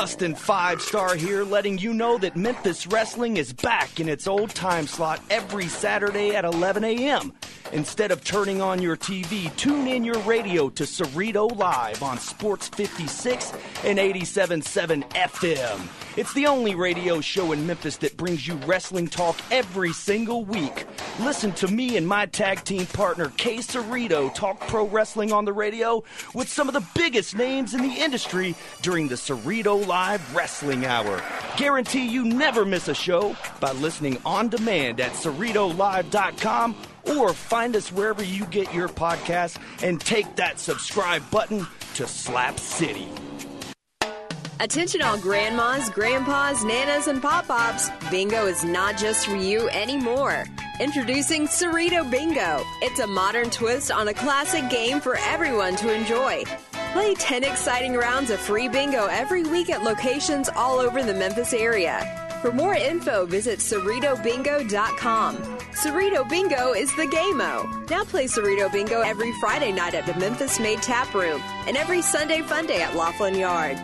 Dustin Five Star here, letting you know that Memphis Wrestling is back in its old time slot every Saturday at 11 a.m. Instead of turning on your TV, tune in your radio to Cerrito Live on Sports 56 and 87.7 FM. It's the only radio show in Memphis that brings you wrestling talk every single week. Listen to me and my tag team partner, Kay Cerrito, talk pro wrestling on the radio with some of the biggest names in the industry during the Cerrito Live Wrestling Hour. Guarantee you never miss a show by listening on demand at CerritoLive.com or find us wherever you get your podcasts and take that subscribe button to Slap City. Attention all grandmas, grandpas, nanas, and pop-pops. Bingo is not just for you anymore. Introducing Cerrito Bingo. It's a modern twist on a classic game for everyone to enjoy. Play 10 exciting rounds of free bingo every week at locations all over the Memphis area. For more info, visit CerritoBingo.com. Cerrito Bingo is the game-o. Now play Cerrito Bingo every Friday night at the Memphis Made Tap Room and every Sunday Fun Day at Loflin Yard.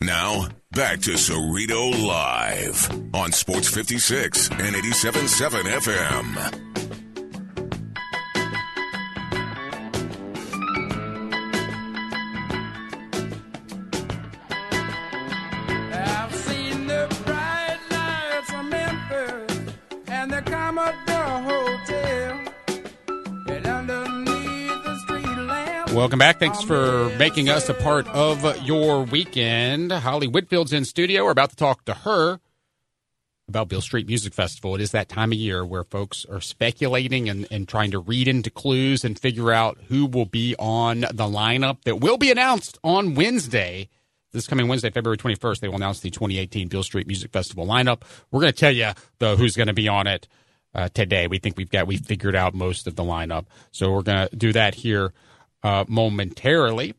Now, back to Cerrito Live on Sports 56 and 87.7 FM. Welcome back. Thanks for making us a part of your weekend. Holly Whitfield's in studio. We're about to talk to her about Beale Street Music Festival. It is that time of year where folks are speculating and, and trying to read into clues and figure out who will be on the lineup that will be announced on Wednesday. This coming Wednesday, February 21st, they will announce the 2018 Beale Street Music Festival lineup. We're going to tell you, though, who's going to be on it uh, today. We think we've got, we figured out most of the lineup. So we're going to do that here uh, momentarily.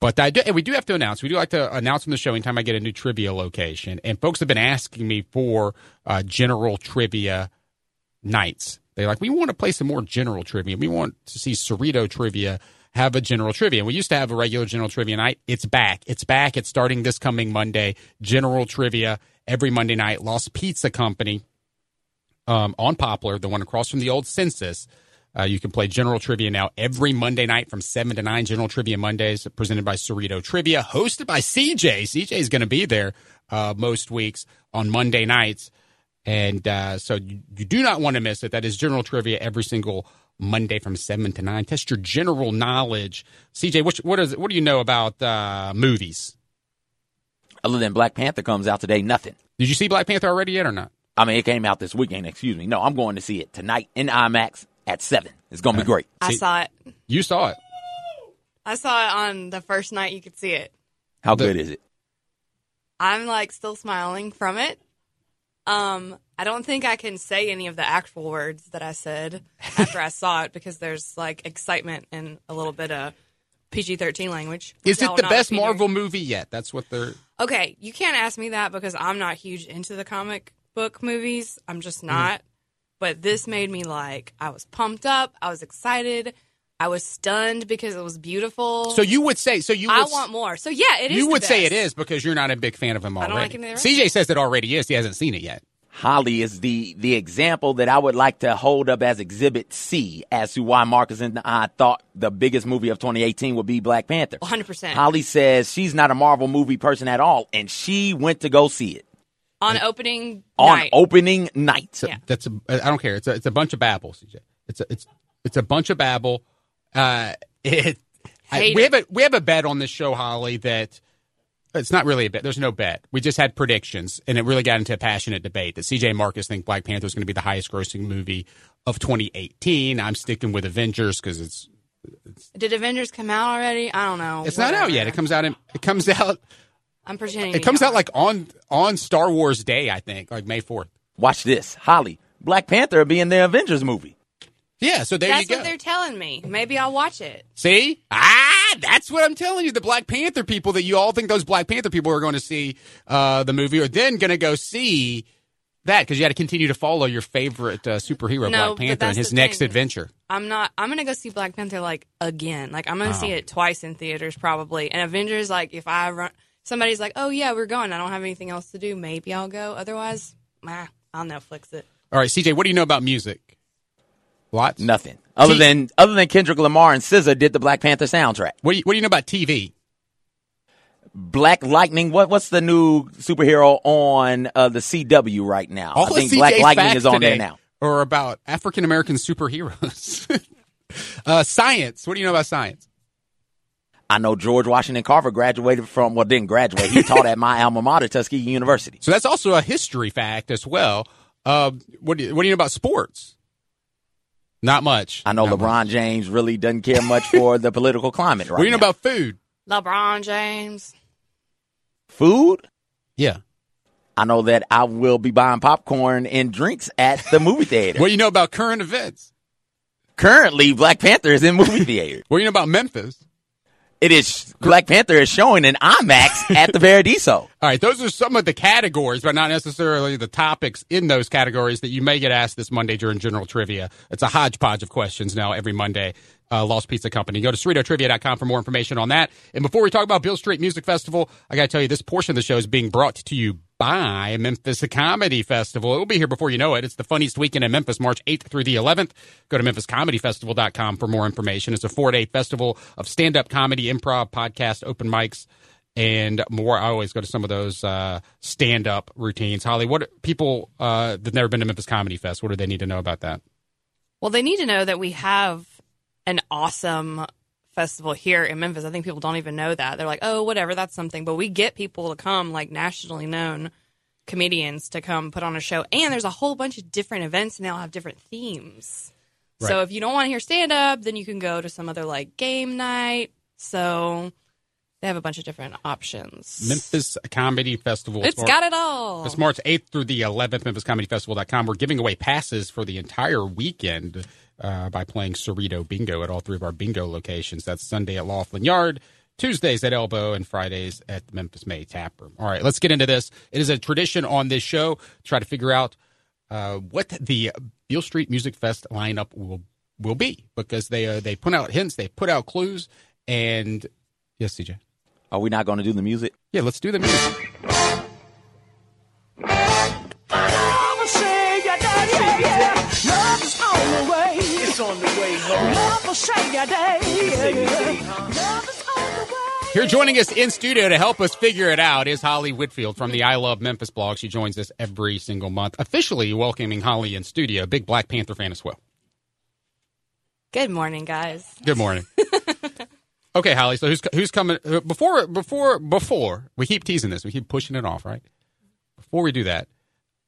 But I do, and we do have to announce. We do like to announce on the show anytime I get a new trivia location. And folks have been asking me for uh, general trivia nights. They're like, we want to play some more general trivia. We want to see Cerrito trivia have a general trivia. We used to have a regular general trivia night. It's back. It's back. It's starting this coming Monday. General trivia every Monday night. Lost Pizza Company um, on Poplar, the one across from the old census. Uh, you can play General Trivia now every Monday night from 7 to 9. General Trivia Mondays, presented by Cerrito Trivia, hosted by CJ. CJ is going to be there uh, most weeks on Monday nights. And uh, so you, you do not want to miss it. That is General Trivia every single Monday from 7 to 9. Test your general knowledge. CJ, what, what, is, what do you know about uh, movies? Other than Black Panther comes out today, nothing. Did you see Black Panther already yet or not? I mean, it came out this weekend, excuse me. No, I'm going to see it tonight in IMAX at 7. It's going to be great. I See- saw it. You saw it. I saw it on the first night you could see it. How The- good is it? I'm like still smiling from it. Um, I don't think I can say any of the actual words that I said after I saw it because there's like excitement and a little bit of PG-13 language. Is which I it will the not best repeat here. Marvel movie yet? That's what they're. Okay, you can't ask me that because I'm not huge into the comic book movies. I'm just Mm-hmm. not. But this made me like I was pumped up. I was excited. I was stunned because it was beautiful. So you would say. So you. Would, I want more. So yeah, it is. You the would say it is because you're not a big fan of him I already. don't like any CJ says it already is. He hasn't seen it yet. Holly is the the example that I would like to hold up as Exhibit C as to why Marcus and I thought the biggest movie of 2018 would be Black Panther. 100%. Holly says she's not a Marvel movie person at all, and she went to go see it on opening on night. opening night. Yeah. That's a. I don't care. It's a. It's a bunch of babble, CJ. It's a. It's. It's a bunch of babble. Uh, it. I, we it. have a we have a bet on this show, Holly. That it's not really a bet. There's no bet. We just had predictions, and it really got into a passionate debate that CJ Marcus think Black Panther is going to be the highest grossing movie of 2018. I'm sticking with Avengers because it's Did Avengers come out already? I don't know. it's not out yet. It comes out in. It comes out. I'm pretending. It comes out like on on Star Wars Day, I think, like May 4th. Watch this, Holly. Black Panther will be in the Avengers movie. Yeah, so there That's you go. what they're telling me. Maybe I'll watch it. See? Ah, that's what I'm telling you. The Black Panther people that you all think those Black Panther people are going to see uh, the movie are then going to go see that because you got to continue to follow your favorite uh, superhero, No, Black Panther, and his next thing. adventure. I'm not. I'm gonna go see Black Panther like again. Like I'm gonna see Oh. it twice in theaters probably. And Avengers, like if I run, somebody's like, "Oh yeah, we're going. I don't have anything else to do. Maybe I'll go. Otherwise, nah, I'll Netflix it." All right, CJ, what do you know about music? Lots. Nothing other T- than other than Kendrick Lamar and SZA did the Black Panther soundtrack. What do you, what do you know about TV? Black Lightning. What what's the new superhero on uh, the CW right now? All I think CJ's Black Lightning is on there now. Are about African American superheroes. uh, science. What do you know about science? I know George Washington Carver graduated from well didn't graduate. He taught at my alma mater, Tuskegee University. So that's also a history fact as well. Uh, what do you, what do you know about sports? Not much. I know Not LeBron much. James really doesn't care much for the political climate right What do you know now. about food? LeBron James. food? Yeah. I know that I will be buying popcorn and drinks at the movie theater. What do you know about current events? Currently, Black Panther is in movie theater. What do you know about Memphis? It is Black Panther is showing in IMAX at the Paradiso. All right, those are some of the categories, but not necessarily the topics in those categories that you may get asked this Monday during general trivia. It's a hodgepodge of questions now every Monday. Uh, Lost Pizza Company. Go to CerritoTrivia.com for more information on that. And before we talk about Beale Street Music Festival, I got to tell you, this portion of the show is being brought to you by Memphis Comedy Festival. It will be here before you know it. It's the funniest weekend in Memphis, March 8th through the 11th. Go to MemphisComedyFestival.com for more information. It's a four day festival of stand up comedy, improv, podcast, open mics, and more. I always go to some of those uh, stand up routines. Holly, what people uh, that've never been to Memphis Comedy Fest, what do they need to know about that? Well, they need to know that we have an awesome festival here in Memphis. I think people don't even know that. They're like, oh, whatever, that's something. But we get people to come, like nationally known comedians, to come put on a show. And there's a whole bunch of different events, and they all have different themes. So if you don't want to hear stand up, then you can go to some other like game night. So they have a bunch of different options. Memphis Comedy Festival. It's got it all. It's March 8th through the 11th, MemphisComedyFestival.com. We're giving away passes for the entire weekend uh, by playing Cerrito Bingo at all three of our bingo locations. That's Sunday at Loflin Yard, Tuesdays at Elbow, and Fridays at the Memphis Made Tap Room. All right, let's get into this. It is a tradition on this show to try to figure out uh, what the Beale Street Music Fest lineup will will be because they uh, they put out hints, they put out clues, and yes, CJ. Are we not going to do the music? Yeah, let's do the music. Here joining us in studio to help us figure it out is Holly Whitfield from the I Love Memphis blog. She joins us every single month, officially welcoming Holly in studio. Big Black Panther fan as well. Good morning, guys. Good morning. okay, Holly. So who's who's coming uh, before before before we keep teasing this, we keep pushing it off, right? Before we do that,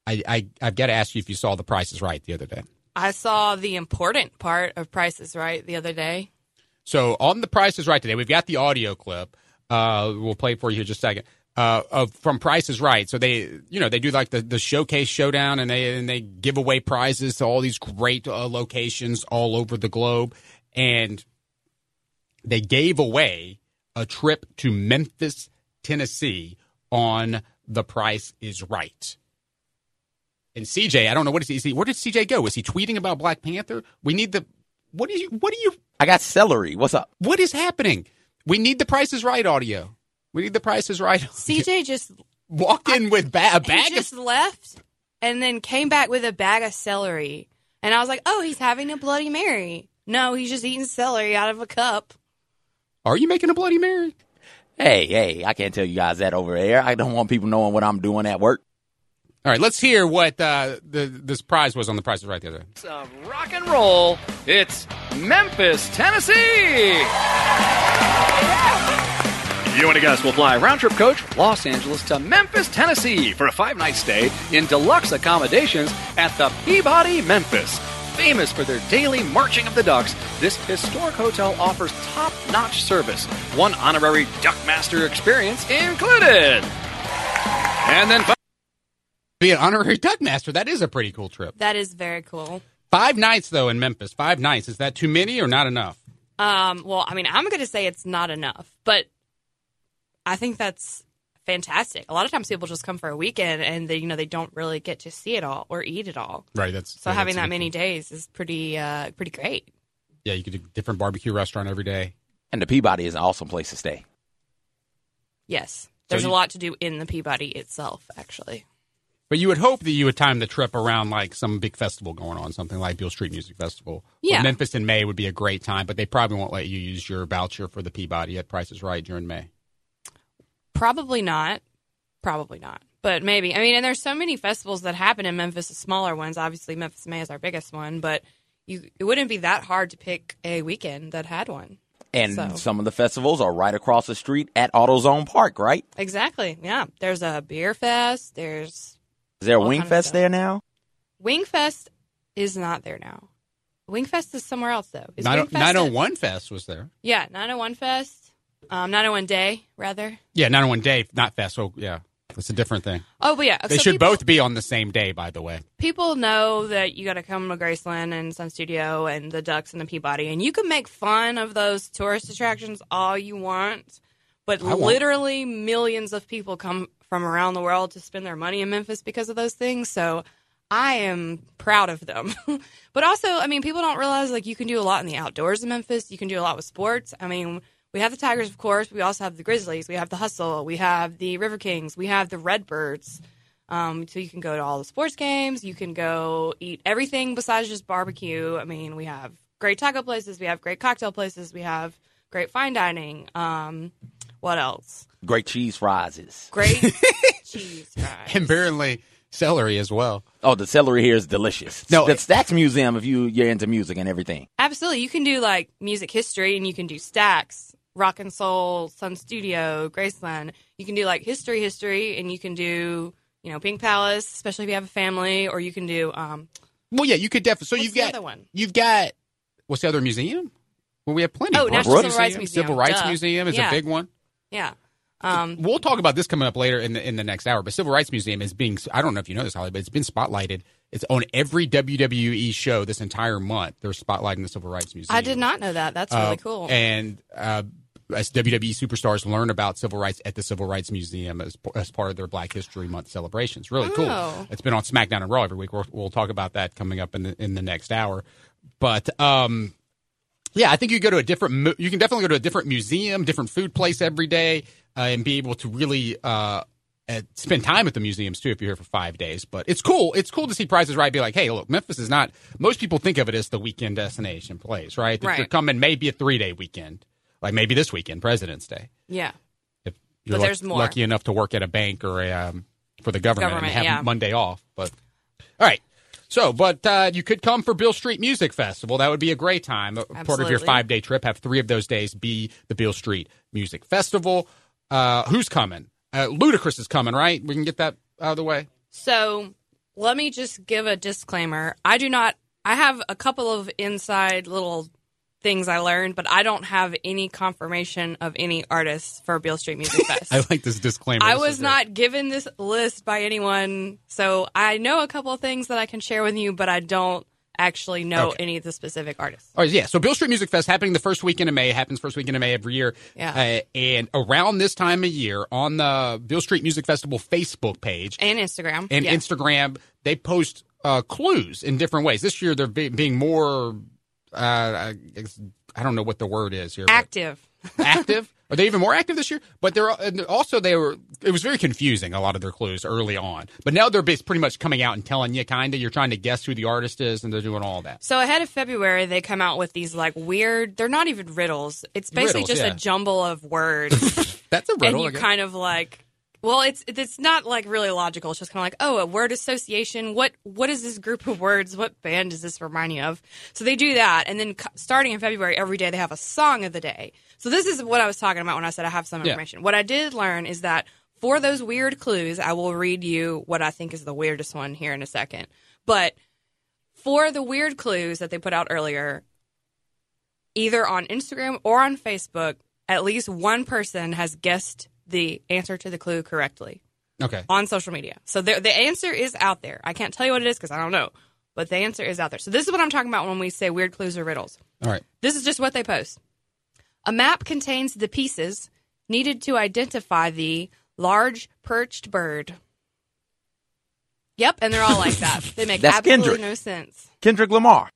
I, I I've got to ask you if you saw The Price is Right the other day. I saw the important part of Prices Right the other day. So on the Price is Right today, we've got the audio clip. Uh, we'll play for you in just a second. Uh, of from Price is Right. So they, you know, they do like the, the showcase showdown, and they and they give away prizes to all these great uh, locations all over the globe, and they gave away a trip to Memphis, Tennessee, on The Price is Right. And CJ, I don't know what is he. Is he where did CJ go? Was he tweeting about Black Panther? We need the. What do you? What do you? I got celery. What's up? What is happening? We need the Price is Right audio. We need the Price is Right. CJ just walked in with ba- a bag he just of. left and then came back with a bag of celery. And I was like, "Oh, he's having a Bloody Mary." No, he's just eating celery out of a cup. Are you making a Bloody Mary? Hey, hey, I can't tell you guys that over there. I don't want people knowing what I'm doing at work. All right, let's hear what uh, the this prize was on the Price is Right the other day. Some rock and roll. It's Memphis, Tennessee. You and a guest will fly round trip coach Los Angeles to Memphis, Tennessee for a five night stay in deluxe accommodations at the Peabody Memphis. Famous for their daily marching of the ducks, this historic hotel offers top notch service. One honorary Duckmaster experience included. And then Be an honorary duck master. That is a pretty cool trip. That is very cool. Five nights though in Memphis. Five nights. Is that too many or not enough? Um, well, I mean, I'm going to say it's not enough, but I think that's fantastic. A lot of times people just come for a weekend and they, you know, they don't really get to see it all or eat it all. Right. That's So yeah, having that's that a- many days is pretty, uh, pretty great. Yeah, you could do different barbecue restaurant every day. And the Peabody is an awesome place to stay. Yes, there's you- a lot to do in the Peabody itself, actually. But you would hope that you would time the trip around like some big festival going on, something like Beale Street Music Festival. Or Yeah. Memphis in May would be a great time, but they probably won't let you use your voucher for the Peabody at Prices Right during May. Probably not. Probably not. But maybe. I mean, and there's so many festivals that happen in Memphis, the smaller ones. Obviously, Memphis May is our biggest one, but you it wouldn't be that hard to pick a weekend that had one. And So- some of the festivals are right across the street at AutoZone Park, right? Exactly. Yeah. There's a beer fest. There's Is there a All Wing kind of Fest stuff. there now? Wingfest is not there now. Wingfest is somewhere else though. Is Nine- Wingfest 901 Fest was there. Yeah, 901 Fest. Um, 901 Day rather. Yeah, 901 Day, not Fest. So, yeah, it's a different thing. Oh, but yeah, They so should people- both be on the same day, by the way. people know that you got to come to Graceland and Sun Studio and the Ducks and the Peabody, and you can make fun of those tourist attractions all you want, but I won't. literally millions of people come from around the world to spend their money in Memphis because of those things. So I am proud of them. but also, I mean, people don't realize like you can do a lot in the outdoors in Memphis. You can do a lot with sports. I mean, we have the Tigers, of course. We also have the Grizzlies. We have the Hustle. We have the River Kings. We have the Redbirds. Um, so you can go to all the sports games. You can go eat everything besides just barbecue. I mean, we have great taco places. We have great cocktail places. We have great fine dining. Um, what else? Great cheese fries. Great cheese fries. And apparently, celery as well. Oh, the celery here is delicious. No, the it- Stax Museum, if you you're into music and everything. Absolutely. You can do like music history and you can do Stax, rock and soul, Sun Studio, Graceland. You can do like history, history, and you can do, you know, Pink Palace, especially if you have a family, or you can do, um, Well, yeah, you could definitely. So What's you've the got other one? You've got what's the other museum? Well, we have plenty. Oh, Brooks National Civil Rights Museum, Civil Rights duh. Museum is Yeah. a big one. Yeah. Um, We'll talk about this coming up later in the in the next hour. But Civil Rights Museum is being. I don't know if you know this, Holly, but it's been spotlighted. It's on every WWE show this entire month. They're spotlighting the Civil Rights Museum. I did not know that. That's really Uh, cool. And uh, as WWE superstars learn about civil rights at the Civil Rights Museum as, as part of their Black History Month celebrations. Really Oh. cool. It's been on SmackDown and Raw every week. We'll, we'll talk about that coming up in the in the next hour. But um, yeah, I think you go to a different. You can definitely go to a different museum, different food place every day, uh, and be able to really. Uh, spend time at the museums too if you're here for five days. But it's cool. It's cool to see prices right. Be like, hey, look, Memphis is not. Most people think of it as the weekend destination place, right? Right. you're coming, maybe a three day weekend, like maybe this weekend, President's Day. yeah. If you're But luck- there's more. lucky enough to work at a bank or a, um, for the government, Government, and have yeah. Monday off. But all right. So, but uh, you could come for Beale Street Music Festival. That would be a great time. A Part of your five day trip. Have three of those days be the Beale Street Music Festival. Uh, who's coming? Uh, Ludacris is coming, right? We can get that out of the way. So let me just give a disclaimer. I do not, I have a couple of inside little things I learned, but I don't have any confirmation of any artists for Beale Street Music Fest. I like this disclaimer. I This was not given this list by anyone, so I know a couple of things that I can share with you, but I don't actually know Okay. any of the specific artists. All right, yeah. So Beale Street Music Fest happening the first weekend of May. Happens first weekend of May every year. Yeah. Uh, and around this time of year, on the Beale Street Music Festival Facebook page And Instagram. and yeah. Instagram, they post uh, clues in different ways. This year, they're be- being more. Uh, I I don't know what the word is here. Active. active. Are they even more active this year? But they're also they were. It was very confusing. A lot of their clues early on, but now they're pretty much coming out and telling you kind of. You're trying to guess who the artist is, and they're doing all that. So ahead of February, they come out with these like weird. They're not even riddles. It's basically Riddles, just yeah. a jumble of words, That's a riddle. and you kind of like. Well, it's it's not like really logical. It's just kind of like, oh, a word association. What what is this group of words? What band does this remind you of? So they do that, and then starting in February, every day they have a song of the day. So this is what I was talking about when I said I have some Yeah. information. What I did learn is that for those weird clues, I will read you what I think is the weirdest one here in a second. But for the weird clues that they put out earlier, either on Instagram or on Facebook, at least one person has guessed the answer to the clue correctly okay. on social media. So the the answer is out there. I can't tell you what it is because I don't know, but the answer is out there. So this is what I'm talking about when we say weird clues or riddles. All right. This is just what they post. A map contains the pieces needed to identify the large perched bird. Yep, and they're all like that. They make That's absolutely Kendrick. no sense. Kendrick Lamar.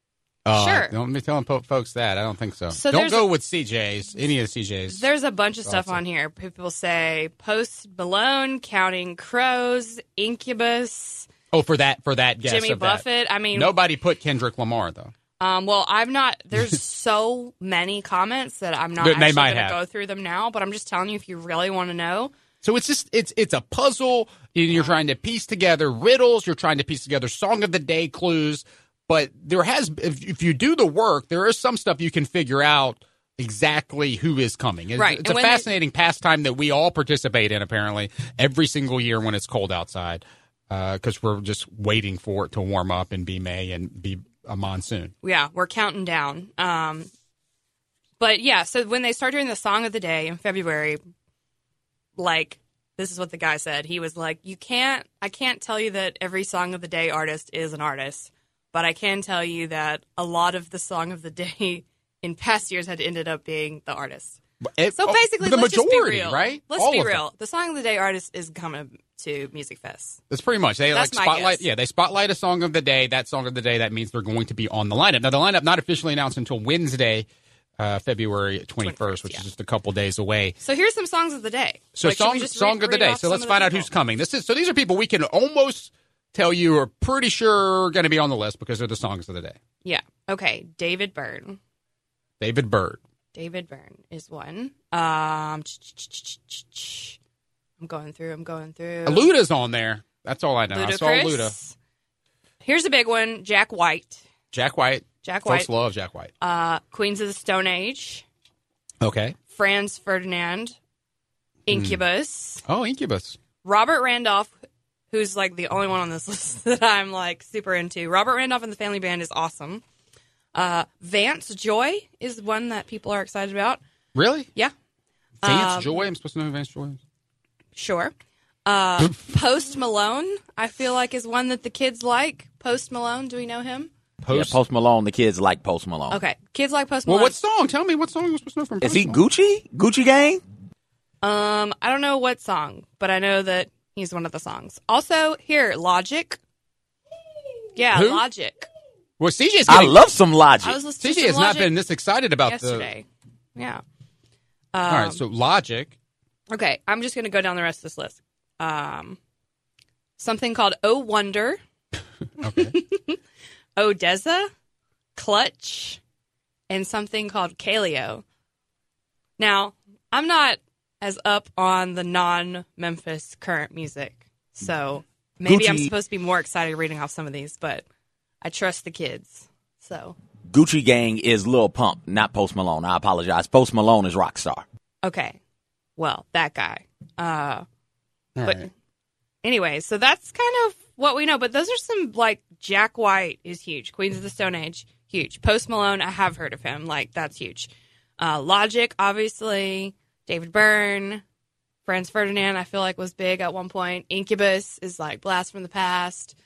Uh, Sure. Don't be telling po- folks that. I don't think so. So don't go with CJs. Any of the CJs. There's a bunch of stuff Awesome. on here. People say Post Malone, Counting Crows, Incubus, oh, for that for that guess Jimmy of that. Buffett. I mean, Nobody put Kendrick Lamar though. Um, well, I'm not. There's so many comments that I'm not they actually might going have. to go through them now. But I'm just telling you, if you really want to know, So it's just it's it's a puzzle. and You're trying to piece together riddles. You're trying to piece together song of the day clues. But there has if, if you do the work, there is some stuff you can figure out exactly who is coming. It's, Right, It's a when they- fascinating pastime that we all participate in apparently every single year when it's cold outside because we're just waiting for it to warm up and be May and be a monsoon. yeah, we're counting down. Um, but yeah, so when they start doing the song of the day in February, like this is what the guy said. He was like, "You can't. I can't tell you that every song of the day artist is an artist, but I can tell you that a lot of the song of the day." In past years, had ended up being the artist. It- So basically, the majority, real. right? Let's All be of them. real. The song of the day artist is coming to Music Fest. That's pretty much they That's like spotlight. guess. Yeah, they spotlight a song of the day. That song of the day that means they're going to be on the lineup. Now the lineup not officially announced until Wednesday, uh, February twenty first, which yeah. is just a couple days away. So here's some songs of the day. So Like, song song read- of the day. So let's find out people? who's coming. This is so these are people we can almost tell you are pretty sure are going to be on the list because they're the songs of the day. Yeah. Okay. David Byrne. David Byrne. David Byrne is one. Um, I'm going through. I'm going through. Luda's on there. That's all I know. I saw Luda. Here's a big one. Jack White. Jack White. Jack White. Folks love Jack White. Uh, Queens of the Stone Age. Okay. Franz Ferdinand. Incubus. Oh, Incubus. Robert Randolph, who's like the only one on this list that I'm like super into. Robert Randolph and the Family Band is awesome. Uh, Vance Joy is one that people are excited about. Really? Yeah, Vance Um, Joy. I'm supposed to know who Vance Joy is. sure. Uh, Post Malone, I feel like is one that the kids like. Post Malone, do we know him? Post. Yeah, Post Malone. The kids like Post Malone. Okay, kids like Post Malone. well, Malone. what song? Tell me what song you're supposed to know from. Post Is Post he Malone? Gucci? Gucci Gang? Um, I don't know what song, but I know that he's one of the songs. Also, here, Logic. Yeah, Who? Logic. Well, CJ's I love some Logic. I was listening CJ to has some not been this excited about yesterday. Yeah. the. All right, so Logic. Okay, I'm just going to go down the rest of this list. Um, something called Oh Wonder, Okay. ODESZA, Clutch, and something called Kaleo. Now, I'm not as up on the non Memphis current music, so maybe I'm supposed to be more excited reading off some of these, but I trust the kids. So, Gucci Gang is Lil Pump, not Post Malone. I apologize. Post Malone is Rockstar. okay. Well, that guy. Uh, All but right. anyway, so that's kind of what we know. But those are some like Jack White is huge. Queens of the Stone Age, huge. Post Malone, I have heard of him. Like that's huge. Uh, Logic, obviously. David Byrne, Franz Ferdinand, I feel like was big at one point. Incubus is like blast from the past.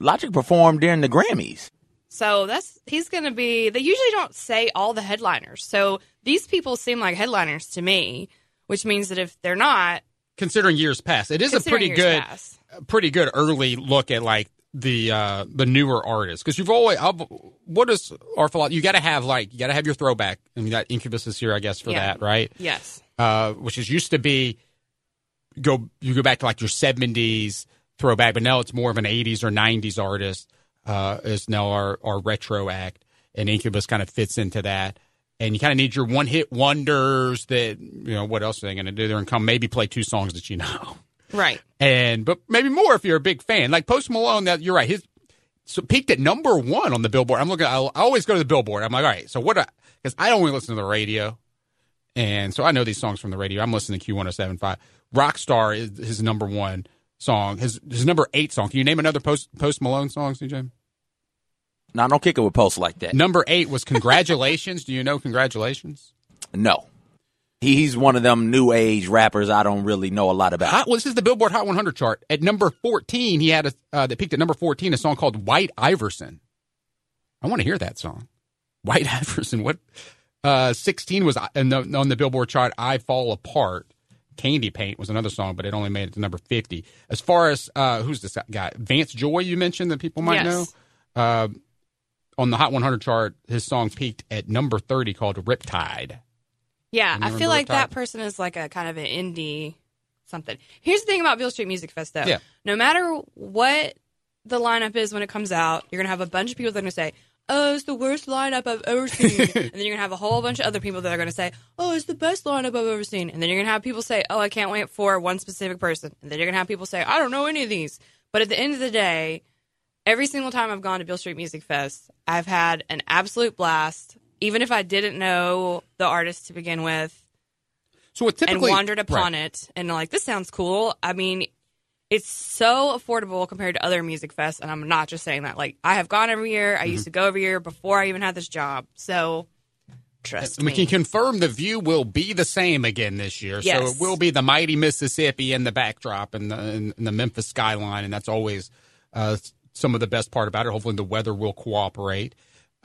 Logic performed during the Grammys. So that's he's going to be. They usually don't say all the headliners. So these people seem like headliners to me, which means that if they're not, Considering years past, it is a pretty good, pass. a pretty good early look at like the uh the newer artists because you've always I've, what is our philosophy? You got to have like you got to have your throwback, and you got Incubus is here, I guess, for Yeah. that, right? Yes. uh, which is used to be go you go back to like your seventies throwback, but now it's more of an eighties or nineties artist. Uh, is now our our retro act, and Incubus kind of fits into that. And you kind of need your one hit wonders that you know what else are they going to do? They're going to come maybe play two songs that you know, Right. and but maybe more if you're a big fan. Like Post Malone, that you're right. His so peaked at number one on the Billboard. I'm looking. I I always go to the Billboard. I'm like, all right. So what? Because I don't really listen to the radio. And so I know these songs from the radio. I'm listening to Q1075. Rockstar is his number one song. His his number eight song. Can you name another Post Post Malone song, CJ? Now, don't kick it with Post like that. Number eight was Congratulations. Do you know Congratulations? No. He, he's one of them new age rappers I don't really know a lot about. Hot, well, this is the Billboard Hot 100 chart. At number 14, he had a uh, that peaked at number 14 a song called White Iverson. I want to hear that song. White Iverson. What? Uh, 16 was uh, on the, on the Billboard chart. I Fall Apart. Candy Paint was another song, but it only made it to number 50. As far as uh, who's this guy? Vance Joy, you mentioned that people might Yes. know. Uh, on the Hot 100 chart, his song peaked at number 30 called Riptide. Yeah, I feel like that person is like a kind of an indie something. Here's the thing about Beale Street Music Fest, though. Yeah. No matter what the lineup is when it comes out, you're gonna have a bunch of people that are gonna say, "Oh, it's the worst lineup I've ever seen," and then you're gonna have a whole bunch of other people that are gonna say, "Oh, it's the best lineup I've ever seen," and then you're gonna have people say, "Oh, I can't wait for one specific person," and then you're gonna have people say, "I don't know any of these." But at the end of the day, every single time I've gone to Beale Street Music Fest, I've had an absolute blast. Even if I didn't know the artist to begin with, So what and wandered upon Right. it and like this sounds cool i mean it's so affordable compared to other music fests and i'm not just saying that like i have gone every year i Mm-hmm. used to go every year before i even had this job so trust We me We can confirm the view will be the same again this year. So it will be the mighty Mississippi and the backdrop and the, and the Memphis skyline, and that's always uh, some of the best part about it. Hopefully, the weather will cooperate,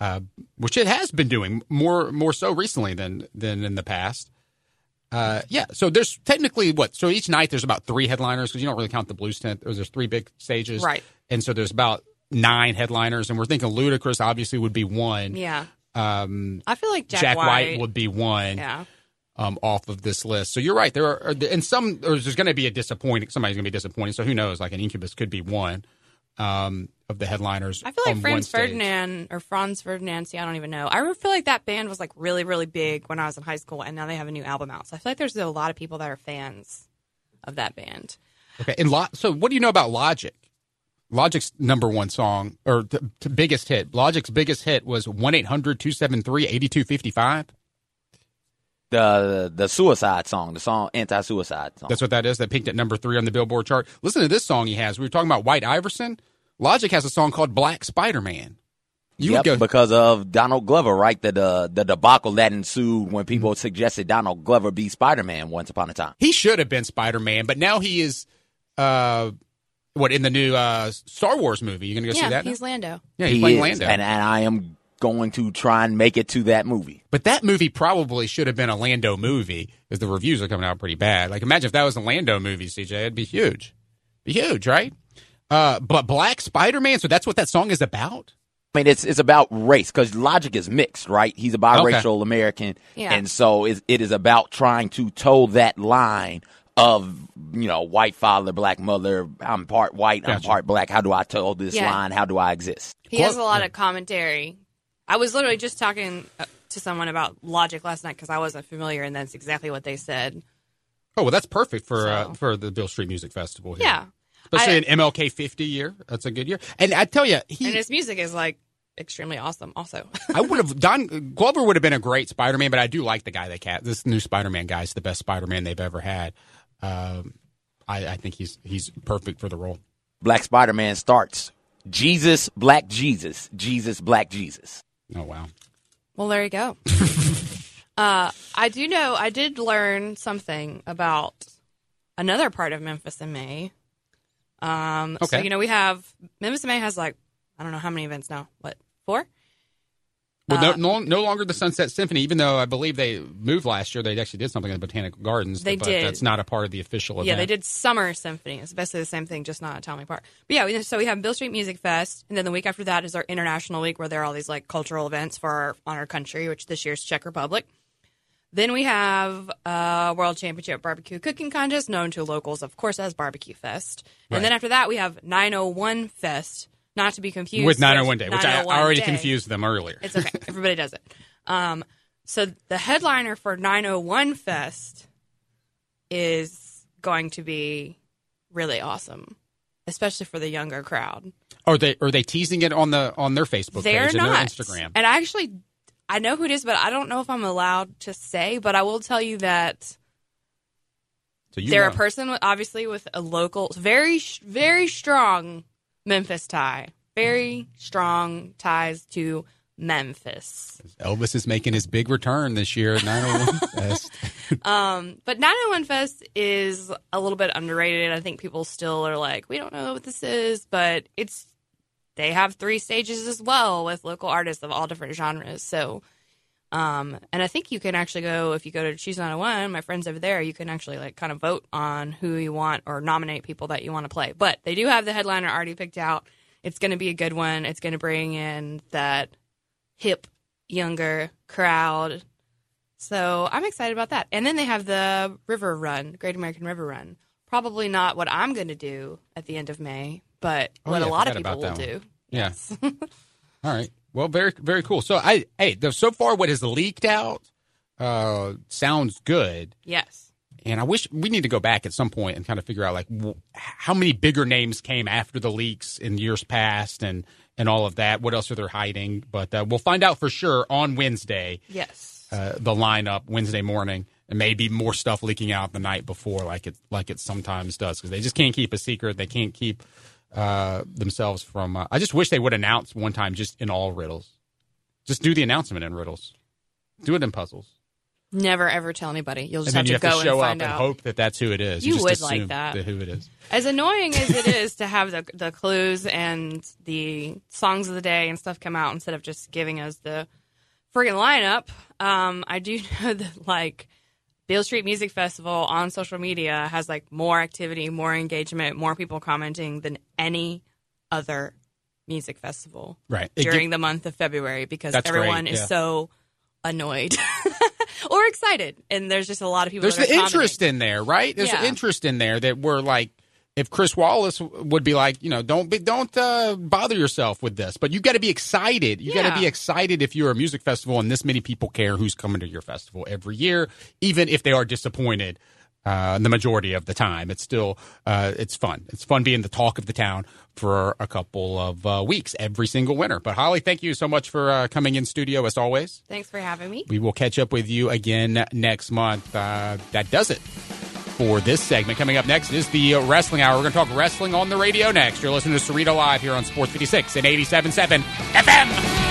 uh, which it has been doing more more so recently than than in the past. Uh, yeah, so there's technically what? So each night there's about three headliners because you don't really count the blues tent. There's three big stages, Right. And so there's about nine headliners, and we're thinking Ludacris obviously would be one. yeah Um, i feel like jack, Jack, White. white, would be one yeah um, off of this list. So you're right. There are, and some there's, there's going to be a disappointing. Somebody's going to be disappointing. So who knows? Like an Incubus could be one um, of the headliners. I feel like on Franz. Ferdinand or Franz Ferdinand. See, I don't even know. I feel like that band was like really, really big when I was in high school, and now they have a new album out. So I feel like there's a lot of people that are fans of that band. Okay. And Lo- so what do you know about Logic? Logic's number one song or t- t- biggest hit. Logic's biggest hit was 1 800 273 8255. The the suicide song, the song anti suicide song. That's what that is. That peaked at number three on the Billboard chart. Listen to this song he has. We were talking about White Iverson. Logic has a song called Black Spider Man. You yep, go. because of Donald Glover, right? The the, the debacle that ensued when people suggested Donald Glover be Spider Man once upon a time. he should have been Spider Man, but now he is. Uh, what in the new uh, Star Wars movie? You're gonna go yeah, see that? now? he's Lando. yeah, he's he playing is, Lando. and and I am going to try and make it to that movie. but that movie probably should have been a Lando movie, because the reviews are coming out pretty bad. Like, imagine if that was a Lando movie, CJ, it'd be huge, be huge, right? Uh, but Black Spider Man. So that's what that song is about. I mean, it's it's about race because Logic is mixed, right? He's a biracial American, Yeah. and so it, it is about trying to toe that line of you know white father, black mother. I'm part white, I'm part black. How do I toe this Yeah. line? How do I exist? He has a lot of commentary. I was literally just talking uh, to someone about Logic last night because I wasn't familiar, and that's exactly what they said. Oh well, that's perfect for uh, for the Beale Street Music Festival. Here. Yeah, especially I- an MLK 50 year. That's a good year. And I tell you, and his music is like extremely awesome. Also, I would have Don Glover would have been a great Spider Man, but I do like the guy they cast. This new Spider Man guy is the best Spider Man they've ever had. Um, I, I think he's he's perfect for the role. Black Spider Man starts Jesus, Black Jesus, Jesus, Black Jesus. Oh wow! well, there you go. uh, I do know. I did learn something about another part of Memphis in May. Um, So Okay. you know we have Memphis May has like I don't know how many events now. What four? Well, Uh, no, no, no longer the Sunset Symphony, even though I believe they moved last year. They actually did something in the Botanical Gardens. They but did. That's not a part of the official event. Yeah, they did Summer Symphony. It's basically the same thing, just not at Tom Lee Park. But yeah, so we have Beale Street Music Fest, and then the week after that is our International Week, where there are all these like cultural events for our, on our country, which this year's Czech Republic. Then we have uh, World Championship Barbecue Cooking Contest, known to locals, of course, as Barbecue Fest. And then after that, we have 901 Fest, not to be confused with 901 Day, which I already Day. confused them earlier. It's okay. Everybody does it. Um, so the headliner for 901 Fest is going to be really awesome, especially for the younger crowd. Are they are they teasing it on the on their Facebook They're page and their Instagram? And I actually, I know who it is, but I don't know if I'm allowed to say. But I will tell you that So you they're know. a person, with, obviously, with a local, very, very strong Memphis tie. Very strong ties to Memphis. Elvis is making his big return this year at 901 Fest. Um, but 901 Fest is a little bit underrated. I think people still are like, we don't know what this is, but it's they have three stages as well with local artists of all different genres. So, um, and I think you can actually go if you go to Choose 901, my friends over there, you can actually like kind of vote on who you want or nominate people that you want to play. But they do have the headliner already picked out. It's going to be a good one. It's going to bring in that hip, younger crowd. So I'm excited about that. And then they have the River Run, Great American River Run. Probably not what I'm going to do at the end of May, but Oh, what yeah, a lot of people will one. do. Yeah. All right. Well, very very cool. So I hey, so far what has leaked out uh sounds good. Yes. And I wish we need to go back at some point and kind of figure out like w- how many bigger names came after the leaks in years past and and all of that. What else are they hiding? But uh, we'll find out for sure on Wednesday. Yes. Uh, the lineup Wednesday morning, and maybe more stuff leaking out the night before, like it like it sometimes does, because they just can't keep a secret. They can't keep uh, themselves from. Uh, I just wish they would announce one time just in all riddles. Just do the announcement in riddles. Do it in puzzles. Never ever tell anybody. You'll just and have to have go to show and up find and out. hope that that's who it is. You just would like assume that. who it is. As annoying as it is to have the the clues and the songs of the day and stuff come out instead of just giving us the freaking lineup, um, I do know that like Beale Street Music Festival on social media has like more activity, more engagement, more people commenting than any other music festival Right. It during gi- the month of February because everyone great, is so annoyed or excited, and there's just a lot of people. There's the commenting. interest in there, right? There's Yeah. interest in there that we're like, if Chris Wallace would be like, you know, don't be, don't uh, bother yourself with this, but you got to be excited. You got Yeah. to be excited if you're a music festival and this many people care who's coming to your festival every year, even if they are disappointed. Uh, the majority of the time, it's still uh, it's fun. It's fun being the talk of the town for a couple of uh, weeks every single winter. But Holly, thank you so much for uh, coming in studio as always. Thanks for having me. We will catch up with you again next month. Uh, that does it for this segment. Coming up next is the uh, Wrestling Hour. We're going to talk wrestling on the radio next. You're listening to Cerrito Live here on Sports 56 and 87.7 FM.